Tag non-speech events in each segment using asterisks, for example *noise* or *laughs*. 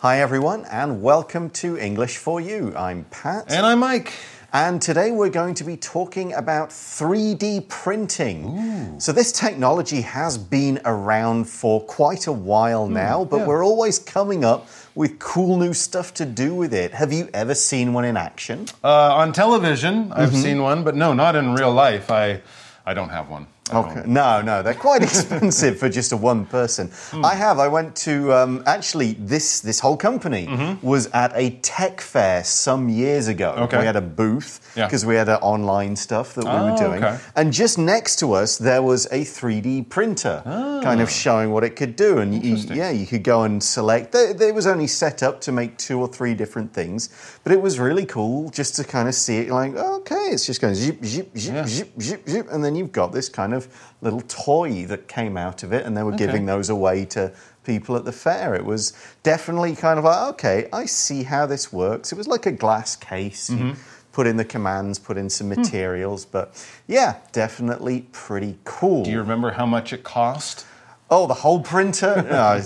Hi, everyone, and welcome to English for You. I'm Pat. And I'm Mike. And today we're going to be talking about 3D printing. So, this technology has been around for quite a while now, but yeah. we're always coming up with cool new stuff to do with it. Have you ever seen one in action? Uh, on television, I've Mm-hmm. seen one, but no, not in real life. I, I don't have one. Okay. No, no, they're quite *laughs* expensive for just a one person. Hmm. I have. I went to um, actually this this whole company was at a tech fair some years ago. Mm-hmm. Okay. We had a booth Yeah. because we had uh, online stuff that we were Oh, doing, okay. and just next to us there was a 3D printer, kind of showing what it could do. And you, Ah. Yeah, you could go and select. It it was only set up to make two or three different things, but it was really cool just to kind of see it. Like, okay, it's just going zip, zip, zip, Yeah. zip, zip, zip, and then you've got this kind of little toy that came out of it, and they were giving those away to people at the fair. It was definitely kind of like, okay, I see how this works. It was like a glass case. You mm-hmm. put in the commands, put in some hmm. materials, but yeah, definitely pretty cool. Do you remember how much it cost? oh, the whole printer? *laughs* No,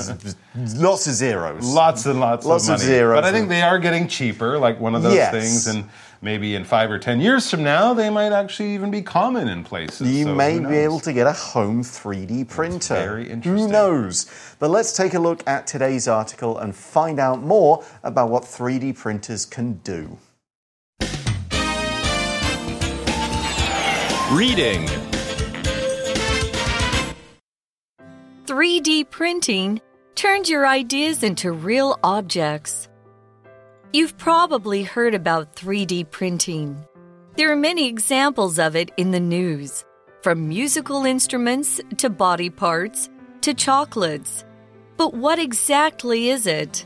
lots of zeros. Lots and lots, Lots of of money. zeros. But I think they are getting cheaper, like one of those Yes. things. And maybe in five or ten years from now, they might actually even be common in places. You so may be able to get a home 3D printer. very interesting. Who knows? But let's take a look at today's article and find out more about what 3D printers can do. Reading 3D printing turns your ideas into real objects. You've probably heard about 3D printing. There are many examples of it in the news, from musical instruments to body parts to chocolates. But what exactly is it?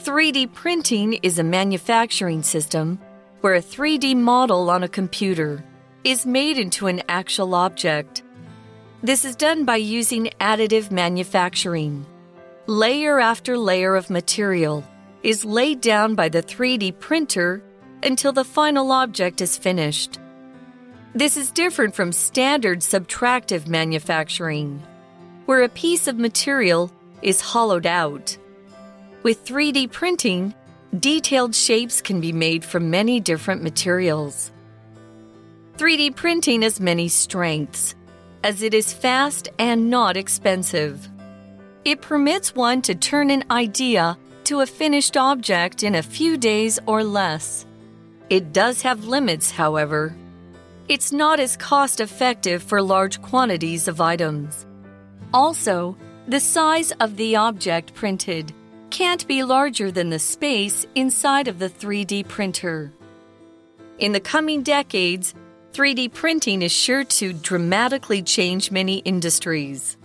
3D printing is a manufacturing system where a 3D model on a computer is made into an actual object. This is done by using additive manufacturing. Layer after layer of material is laid down by the 3D printer until the final object is finished. This is different from standard subtractive manufacturing, where a piece of material is hollowed out. With 3D printing, detailed shapes can be made from many different materials. 3D printing has many strengths as it is fast and not expensive. It permits one to turn an idea to a finished object in a few days or less. It does have limits, however. It's not as cost effective for large quantities of items. Also, the size of the object printed can't be larger than the space inside of the 3D printer. In the coming decades, 3D printing is sure to dramatically change many industries.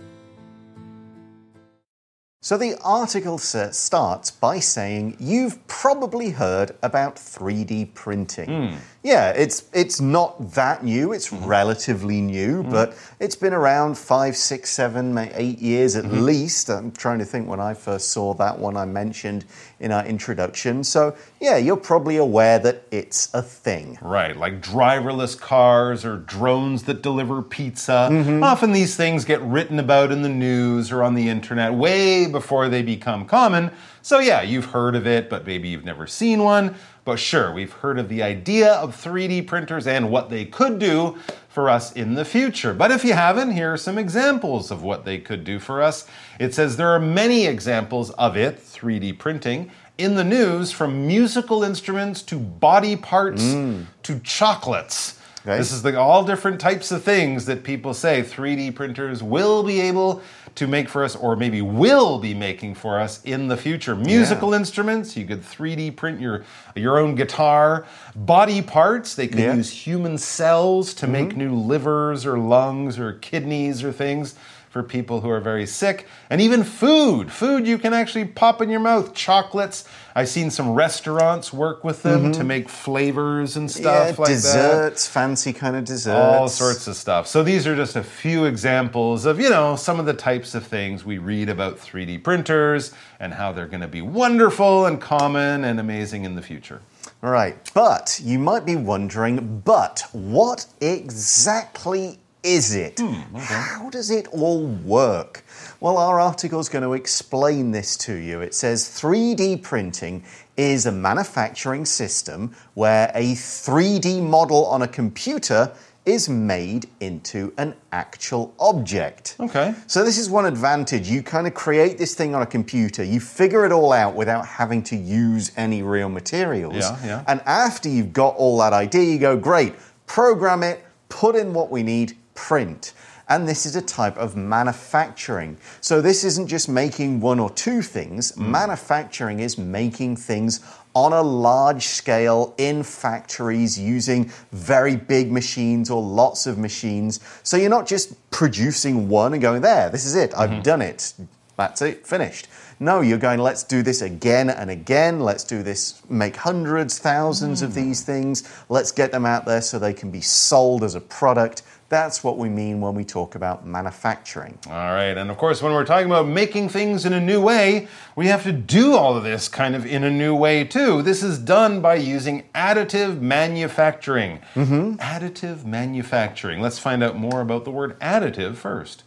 So the article starts by saying you've probably heard about 3D printing. Hmm. Yeah, it's it's not that new. It's relatively new, but it's been around five, six, seven, eight years at least. I'm trying to think when I first saw that one I mentioned in our introduction. So yeah, you're probably aware that it's a thing. Right, like driverless cars or drones that deliver pizza. Mm-hmm. Often these things get written about in the news or on the internet way before they become common. So, yeah, you've heard of it, but maybe you've never seen one. But sure, we've heard of the idea of 3D printers and what they could do for us in the future. But if you haven't, here are some examples of what they could do for us. It says there are many examples of it, 3D printing, in the news from musical instruments to body parts mm. to chocolates. Okay. This is the all different types of things that people say 3D printers will be able to make for us, or maybe will be making for us in the future. Musical instruments, you could 3D print your your own guitar. Body parts, they could Yeah. use human cells to make mm-hmm. new livers or lungs or kidneys or things for people who are very sick. And even food. Food you can actually pop in your mouth. Chocolates. I've seen some restaurants work with them mm-hmm. to make flavors and stuff yeah, like that desserts, fancy kind of desserts. all sorts of stuff. So these are just a few examples of, you know, some of the types of things we read about 3D printers and how they're going to be wonderful and common and amazing in the future. Right, but you might be wondering, but what exactly is it? Hmm, How does it all work? Well, our article is going to explain this to you. It says 3D printing is a manufacturing system where a 3D model on a computer is made into an actual object. Okay. So, this is one advantage. You kind of create this thing on a computer, you figure it all out without having to use any real materials. Yeah, yeah. And after you've got all that idea, you go, great, program it, put in what we need, print. And this is a type of manufacturing. So, this isn't just making one or two things. Hmm. Manufacturing is making things on a large scale in factories using very big machines or lots of machines. So, you're not just producing one and going, there, this is it, I've hmm. done it. That's it, finished. No, you're going, let's do this again and again. Let's do this, make hundreds, thousands of hmm. these things. Let's get them out there so they can be sold as a product. That's what we mean when we talk about manufacturing. All right, and of course, when we're talking about making things in a new way, we have to do all of this kind of in a new way too. This is done by using additive manufacturing. Mm-hmm. Additive manufacturing. Let's find out more about the word additive first.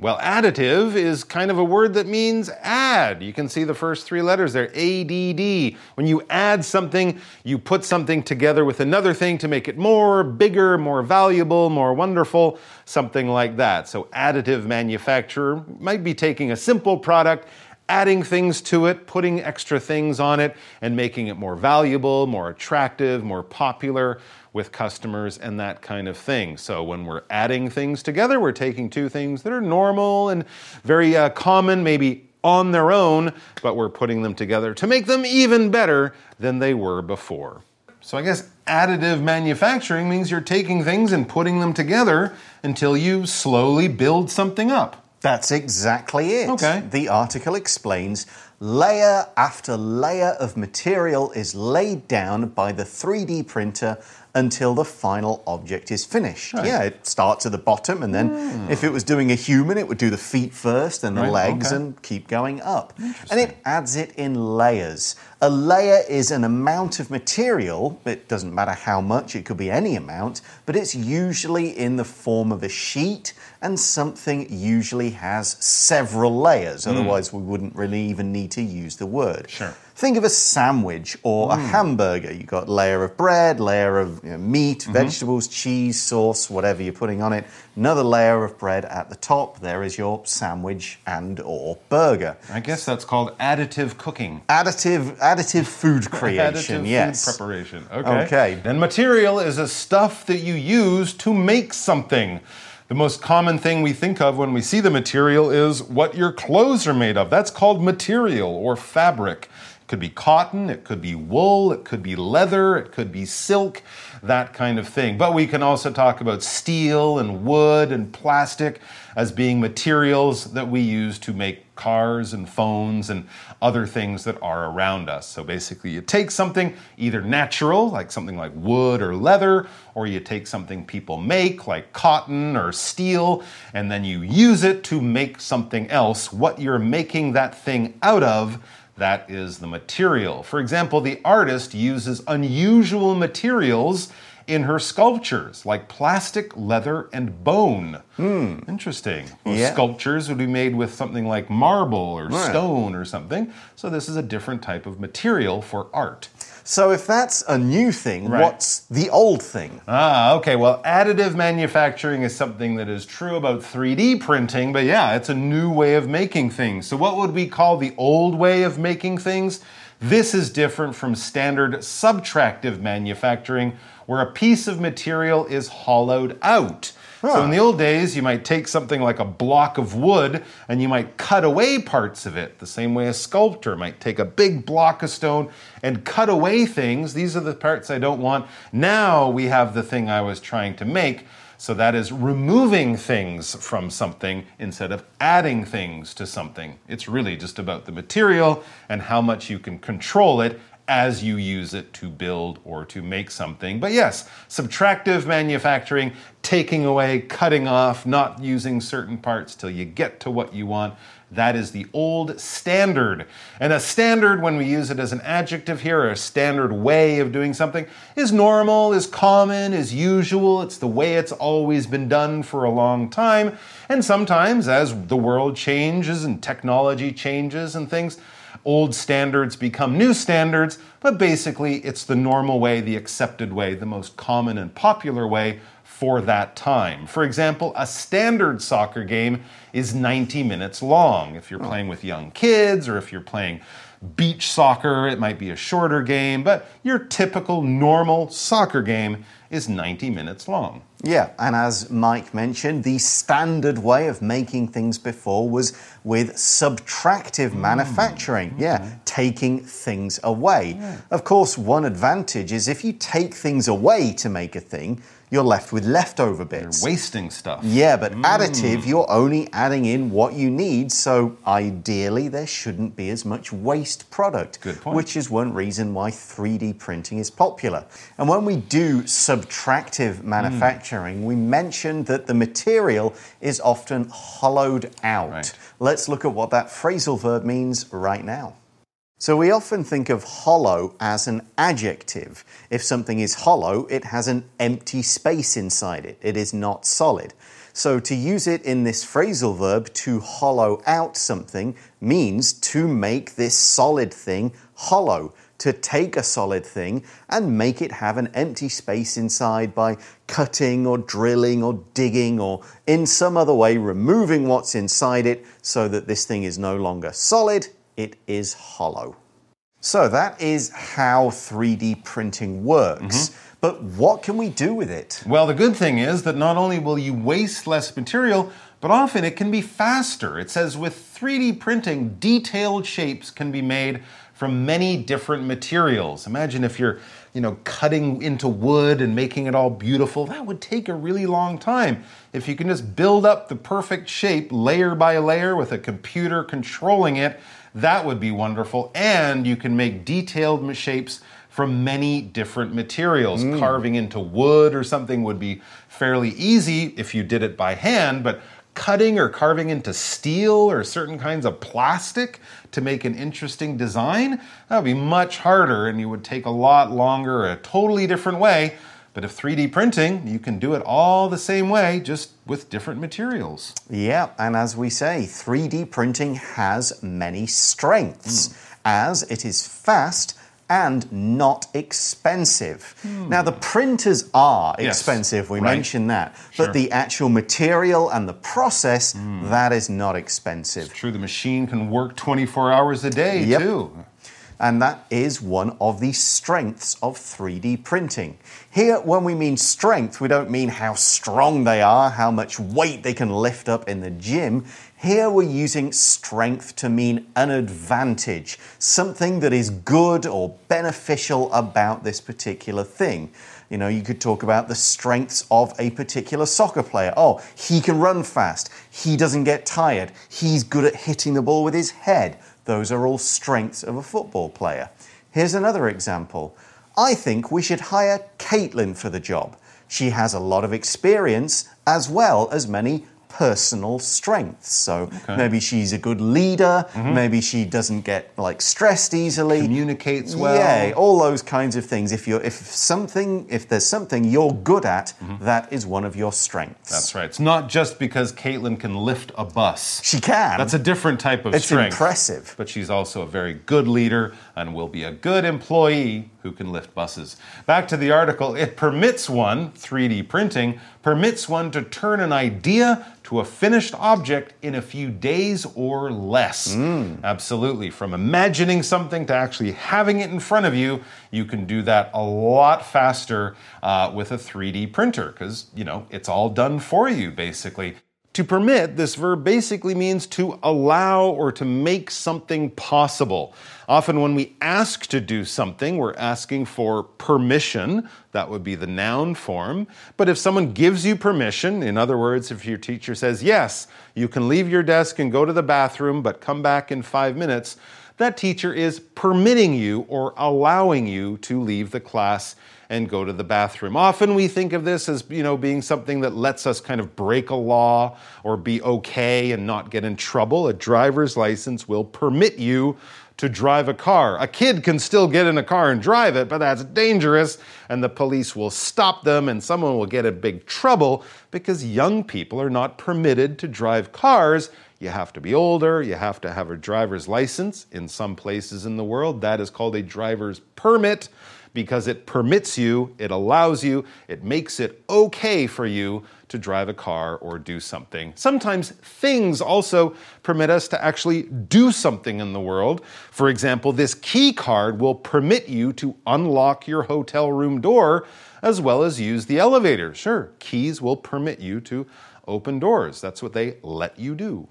Well, additive is kind of a word that means add. You can see the first three letters there ADD. When you add something, you put something together with another thing to make it more, bigger, more valuable, more wonderful, something like that. So, additive manufacturer might be taking a simple product adding things to it, putting extra things on it, and making it more valuable, more attractive, more popular with customers, and that kind of thing. So, when we're adding things together, we're taking two things that are normal and very uh, common, maybe on their own, but we're putting them together to make them even better than they were before. So, I guess additive manufacturing means you're taking things and putting them together until you slowly build something up. That's exactly it. Okay. The article explains layer after layer of material is laid down by the 3D printer until the final object is finished. Yeah, it starts at the bottom, and then hmm. if it was doing a human, it would do the feet first and the. Right, legs okay. and keep going up. And it adds it in layers. A layer is an amount of material, it doesn't matter how much, it could be any amount, but it's usually in the form of a sheet, and something usually has several layers, hmm. otherwise, we wouldn't really even need to use the word. Sure. Think of a sandwich or a mm. hamburger. You've got layer of bread, layer of you know, meat, mm-hmm. vegetables, cheese, sauce, whatever you're putting on it. Another layer of bread at the top. There is your sandwich and or burger. I guess that's called additive cooking. Additive, additive food *laughs* creation. Additive yes. food preparation. Okay. Okay. And material is a stuff that you use to make something. The most common thing we think of when we see the material is what your clothes are made of. That's called material or fabric. Could be cotton, it could be wool, it could be leather, it could be silk, that kind of thing. But we can also talk about steel and wood and plastic as being materials that we use to make cars and phones and other things that are around us. So basically, you take something either natural, like something like wood or leather, or you take something people make, like cotton or steel, and then you use it to make something else. What you're making that thing out of. That is the material. For example, the artist uses unusual materials in her sculptures, like plastic, leather, and bone. Hmm. Interesting. Most Yeah. Sculptures would be made with something like marble or stone or something. So this is a different type of material for art. So if that's a new thing, Right. what's the old thing? Ah, okay. Well, additive manufacturing is something that is true about 3D printing, but yeah, it's a new way of making things. So, what would we call the old way of making things? This is different from standard subtractive manufacturing, where a piece of material is hollowed out. So, in the old days, you might take something like a block of wood and you might cut away parts of it, the same way a sculptor might take a big block of stone and cut away things. These are the parts I don't want. Now we have the thing I was trying to make. So that is removing things from something instead of adding things to something. It's really just about the material and how much you can control it as you use it to build or to make something. But yes, subtractive manufacturing, taking away, cutting off, not using certain parts till you get to what you want. That is the old standard. And a standard, when we use it as an adjective here, or a standard way of doing something, is normal, is common, is usual. It's the way it's always been done for a long time. And sometimes, as the world changes and technology changes and things, old standards become new standards, but basically it's the normal way, the accepted way, the most common and popular way for that time. For example, a standard soccer game is 90 minutes long. If you're hmm. playing with young kids or if you're playing beach soccer, it might be a shorter game, but your typical normal soccer game is 90 minutes long. Yeah, and as Mike mentioned, the standard way of making things before was with subtractive mm. manufacturing. Yeah, taking things away. Of course, one advantage is if you take things away to make a thing, you're left with leftover bits. You're Wasting stuff. Yeah, but mm. additive, you're only adding in what you need, so ideally there shouldn't be as much waste product. Good point. Which is one reason why 3D printing is popular. And when we do subtractive mm. manufacturing, we mentioned that the material is often hollowed out. Right. Let's look at what that phrasal verb means right now. So we often think of hollow as an adjective. If something is hollow, it has an empty space inside it. It is not solid. So to use it in this phrasal verb, to hollow out something, means to make this solid thing hollow. To take a solid thing and make it have an empty space inside by cutting or drilling or digging or in some other way removing what's inside it so that this thing is no longer solid, it is hollow. So that is how 3D printing works. Mm-hmm. But what can we do with it? Well, the good thing is that not only will you waste less material, but often it can be faster. It says with 3D printing, detailed shapes can be made from many different materials. Imagine if you're, you know, cutting into wood and making it all beautiful. That would take a really long time. If you can just build up the perfect shape layer by layer with a computer controlling it, that would be wonderful. And you can make detailed shapes from many different materials. Mm. Carving into wood or something would be fairly easy if you did it by hand, but cutting or carving into steel or certain kinds of plastic to make an interesting design, that would be much harder and you would take a lot longer, a totally different way. But if 3D printing, you can do it all the same way, just with different materials. Yeah, and as we say, 3D printing has many strengths as it is fast and not expensive. Hmm. Now, the printers are Yes, expensive, we right. mentioned that, Sure. but the actual material and the process, hmm. that is not expensive. True, the machine can work 24 hours a day Yep. too. And that is one of the strengths of 3D printing. Here, when we mean strength, we don't mean how strong they are, how much weight they can lift up in the gym. Here, we're using strength to mean an advantage, something that is good or beneficial about this particular thing. You know, you could talk about the strengths of a particular soccer player. Oh, he can run fast. He doesn't get tired. He's good at hitting the ball with his head. Those are all strengths of a football player. Here's another example. I think we should hire Caitlin for the job. She has a lot of experience as well as many personal strengths. So maybe she's a good leader, mm-hmm. maybe she doesn't get like stressed easily. Communicates well. Yeah, all those kinds of things. If you're if something if there's something you're good at, mm-hmm. that is one of your strengths. That's right. It's not just because Caitlin can lift a bus. She can. That's a different type of It's strength. It's impressive. But she's also a very good leader and will be a good employee who can lift buses. Back to the article, it permits one, 3D printing, permits one to turn an idea to a finished object in a few days or less. Absolutely. From imagining something to actually having it in front of you, you can do that a lot faster uh, with a 3D printer because, you know, it's all done for you, basically. To permit, this verb basically means to allow or to make something possible. Often, when we ask to do something, we're asking for permission. That would be the noun form. But if someone gives you permission, in other words, if your teacher says, Yes, you can leave your desk and go to the bathroom, but come back in five minutes, that teacher is permitting you or allowing you to leave the class and go to the bathroom. Often we think of this as, you know, being something that lets us kind of break a law or be okay and not get in trouble. A driver's license will permit you to drive a car. A kid can still get in a car and drive it, but that's dangerous, and the police will stop them, and someone will get in big trouble because young people are not permitted to drive cars. You have to be older, you have to have a driver's license. In some places in the world, that is called a driver's permit because it permits you, it allows you, it makes it okay for you to drive a car or do something. Sometimes things also permit us to actually do something in the world. For example, this key card will permit you to unlock your hotel room door as well as use the elevator. Sure, keys will permit you to open doors. That's what they let you do.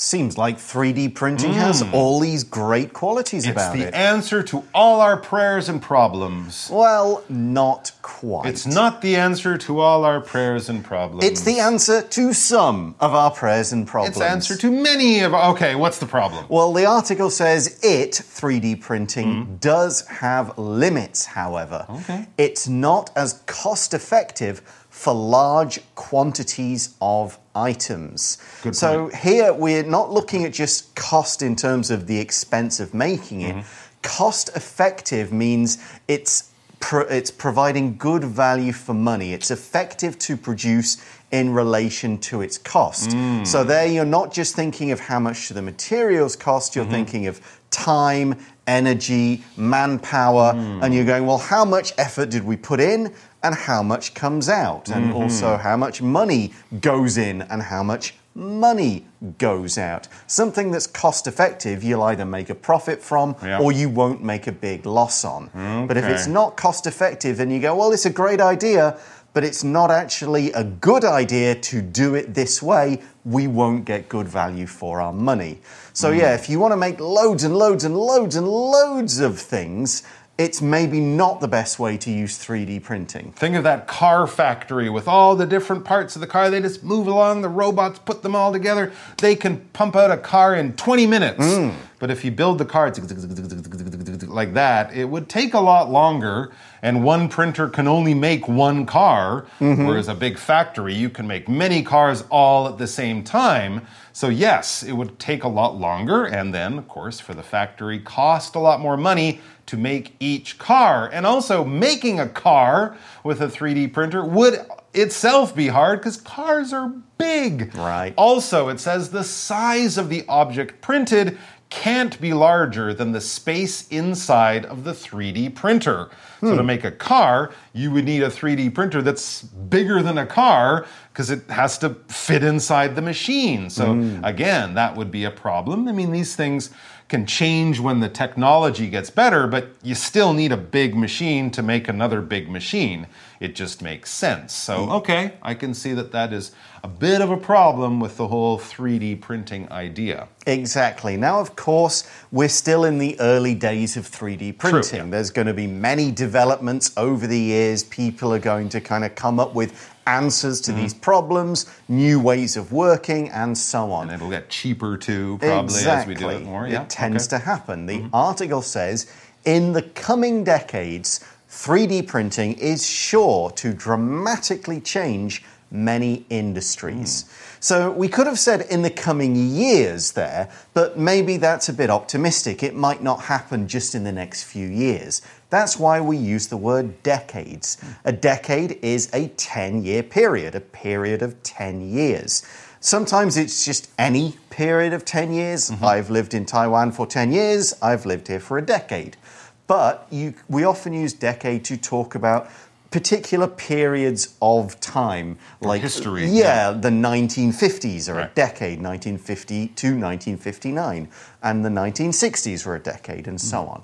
Seems like 3D printing has hmm. all these great qualities It's about it. It's the answer to all our prayers and problems. well, not quite. It's not the answer to all our prayers and problems. It's the answer to some of our prayers and problems. It's the answer to many of. Okay, what's the problem? Well, the article says it, 3D printing, hmm. does have limits, however. Okay. It's not as cost effective for large quantities of items. Good so here we're not looking at just cost in terms of the expense of making it. Mm-hmm. Cost effective means it's pro- it's providing good value for money. It's effective to produce in relation to its cost. Mm. So there you're not just thinking of how much the materials cost, you're mm-hmm. thinking of time, energy, manpower, mm. and you're going, well, how much effort did we put in and how much comes out? And mm-hmm. also how much money goes in and how much money goes out. Something that's cost effective, you'll either make a profit from Yeah. or you won't make a big loss on. But if it's not cost effective, then you go, well, it's a great idea, but it's not actually a good idea to do it this way. We won't get good value for our money. So, mm. yeah, if you want to make loads and loads and loads and loads of things, it's maybe not the best way to use 3D printing. Think of that car factory with all the different parts of the car. They just move along, the robots put them all together. They can pump out a car in 20 minutes. Mm. But if you build the car like that, it would take a lot longer, and one printer can only make one car, mm-hmm. whereas a big factory, you can make many cars all at the same time. So, yes, it would take a lot longer, and then, of course, for the factory, cost a lot more money to make each car. And also, making a car with a 3D printer would itself be hard because cars are big. Right. Also, it says the size of the object printed can't be larger than the space inside of the 3D printer. So, to hmm. make a car, you would need a 3D printer that's bigger than a car because it has to fit inside the machine. So, hmm. again, that would be a problem. I mean, these things can change when the technology gets better, but you still need a big machine to make another big machine. It just makes sense. So, mm, okay, I can see that that is a bit of a problem with the whole 3D printing idea. Exactly. Now, of course, we're still in the early days of 3D printing. yeah. There's going to be many developments over the years. People are going to kind of come up with answers to mm-hmm. these problems, new ways of working, and so on. And it'll get cheaper too, probably, as we do it more. Yeah. It tends okay. To happen. The mm-hmm. article says in the coming decades, 3D printing is sure to dramatically change many industries. Hmm. So we could have said in the coming years there, but maybe that's a bit optimistic. It might not happen just in the next few years. That's why we use the word decades. A decade is a 10 year period, a period of 10 years. Sometimes it's just any period of 10 years. I've lived in Taiwan for 10 years, I've lived here for a decade. But you, we often use decade to talk about particular periods of time, like history, Yeah, the 1950s are a decade, 1950 to 1959, and the 1960s were a decade, and so mm. on.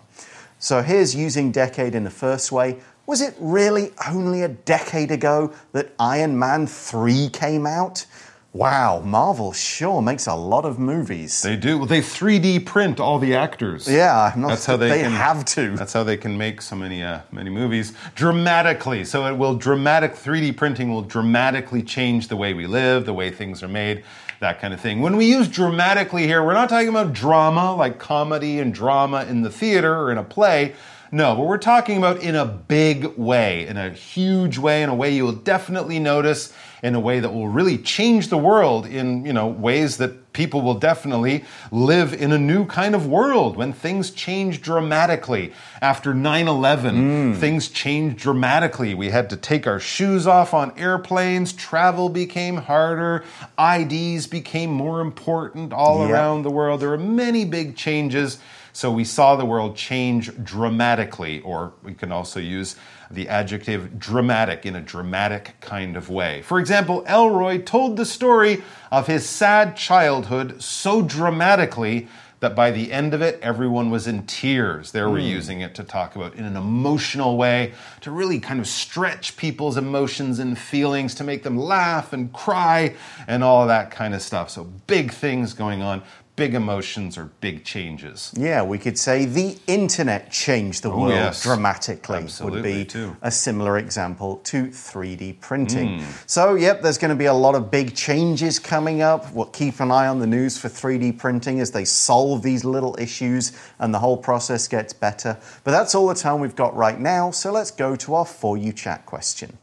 So here's using decade in the first way. Was it really only a decade ago that Iron Man 3 came out? Wow, Marvel sure makes a lot of movies. They do. Well, they 3D print all the actors. yeah, I'm not, That's how they, they can, have to. That's how they can make so many uh, many movies dramatically. So it will dramatic 3D printing will dramatically change the way we live, the way things are made, that kind of thing. When we use dramatically here, we're not talking about drama like comedy and drama in the theater or in a play. No, but we're talking about in a big way, in a huge way, in a way you will definitely notice, in a way that will really change the world in, you know, ways that people will definitely live in a new kind of world when things change dramatically. After 9 11, hmm. things changed dramatically. We had to take our shoes off on airplanes, travel became harder, IDs became more important all Yep. around the world. There were many big changes. So we saw the world change dramatically, or we can also use the adjective dramatic in a dramatic kind of way. For example, Elroy told the story of his sad childhood so dramatically that by the end of it, everyone was in tears. They were hmm. using it to talk about in an emotional way, to really kind of stretch people's emotions and feelings, to make them laugh and cry and all of that kind of stuff. So big things going on, big emotions or big changes. Yeah, we could say the internet changed the world Oh, yes. dramatically. would be too. a similar example to 3D printing. Hmm. So, yep, there's going to be a lot of big changes coming up. We'll keep an eye on the news for 3D printing as they solve these little issues and the whole process gets better. But that's all the time we've got right now. So let's go to our For You Chat question.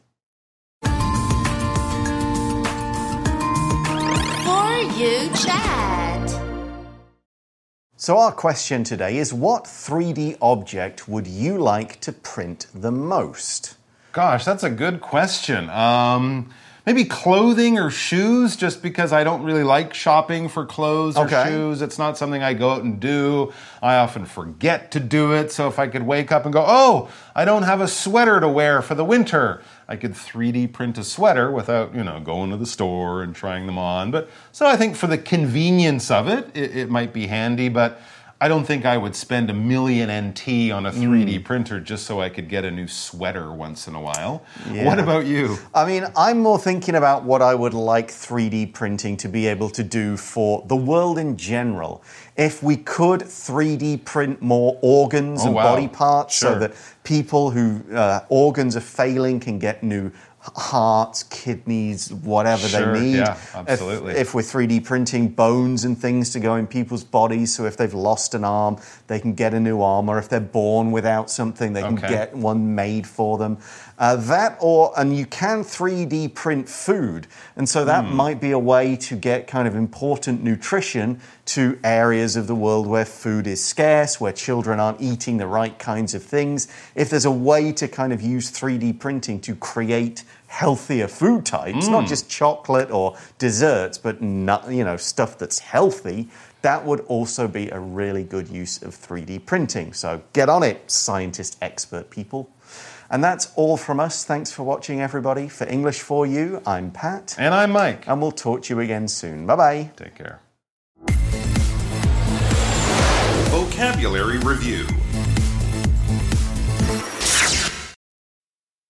For you chat. So, our question today is what 3D object would you like to print the most? Gosh, that's a good question. Um, maybe clothing or shoes, just because I don't really like shopping for clothes or Okay. shoes. It's not something I go out and do. I often forget to do it. So if I could wake up and go, oh, I don't have a sweater to wear for the winter, I could 3D print a sweater without, you know, going to the store and trying them on. But so I think for the convenience of it, it, it might be handy, but I don't think I would spend a million NT on a 3D Mm. printer just so I could get a new sweater once in a while. What about you? I mean, I'm more thinking about what I would like 3D printing to be able to do for the world in general. If we could 3D print more organs Oh, and wow. body parts so that people who uh, organs are failing can get new hearts, kidneys, whatever Sure, they need. yeah, If- absolutely. If, we're 3D printing bones and things to go in people's bodies, so if they've lost an arm, they can get a new arm, or if they're born without something, they can get one made for them. Uh, that or, and you can 3D print food. And so that Hmm. might be a way to get kind of important nutrition to areas of the world where food is scarce, where children aren't eating the right kinds of things. If there's a way to kind of use 3D printing to create healthier food types, Hmm. not just chocolate or desserts, but not, you know, stuff that's healthy, that would also be a really good use of 3D printing. So get on it, scientist expert people. And that's all from us. Thanks for watching, everybody. For English for You, I'm Pat, And I'm Mike. and we'll talk to you again soon. Bye bye. Take care. Vocabulary Review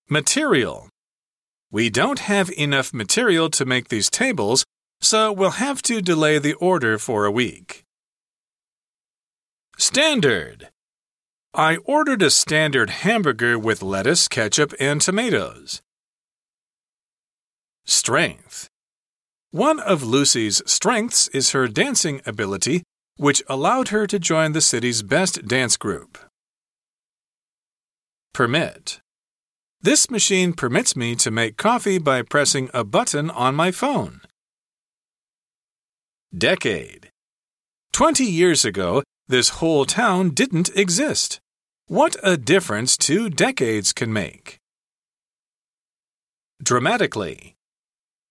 Material. We don't have enough material to make these tables, so we'll have to delay the order for a week. Standard. I ordered a standard hamburger with lettuce, ketchup, and tomatoes. Strength. One of Lucy's strengths is her dancing ability, which allowed her to join the city's best dance group. Permit. This machine permits me to make coffee by pressing a button on my phone. Decade. Twenty years ago, this whole town didn't exist. What a difference two decades can make. Dramatically.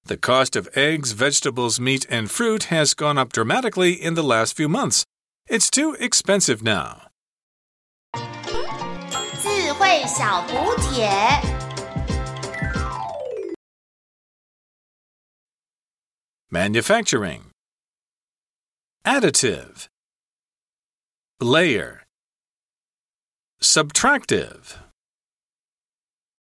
The cost of eggs, vegetables, meat, and fruit has gone up dramatically in the last few months. It's too expensive now. 智慧小补帖。 Manufacturing. Additive. Layer. Subtractive.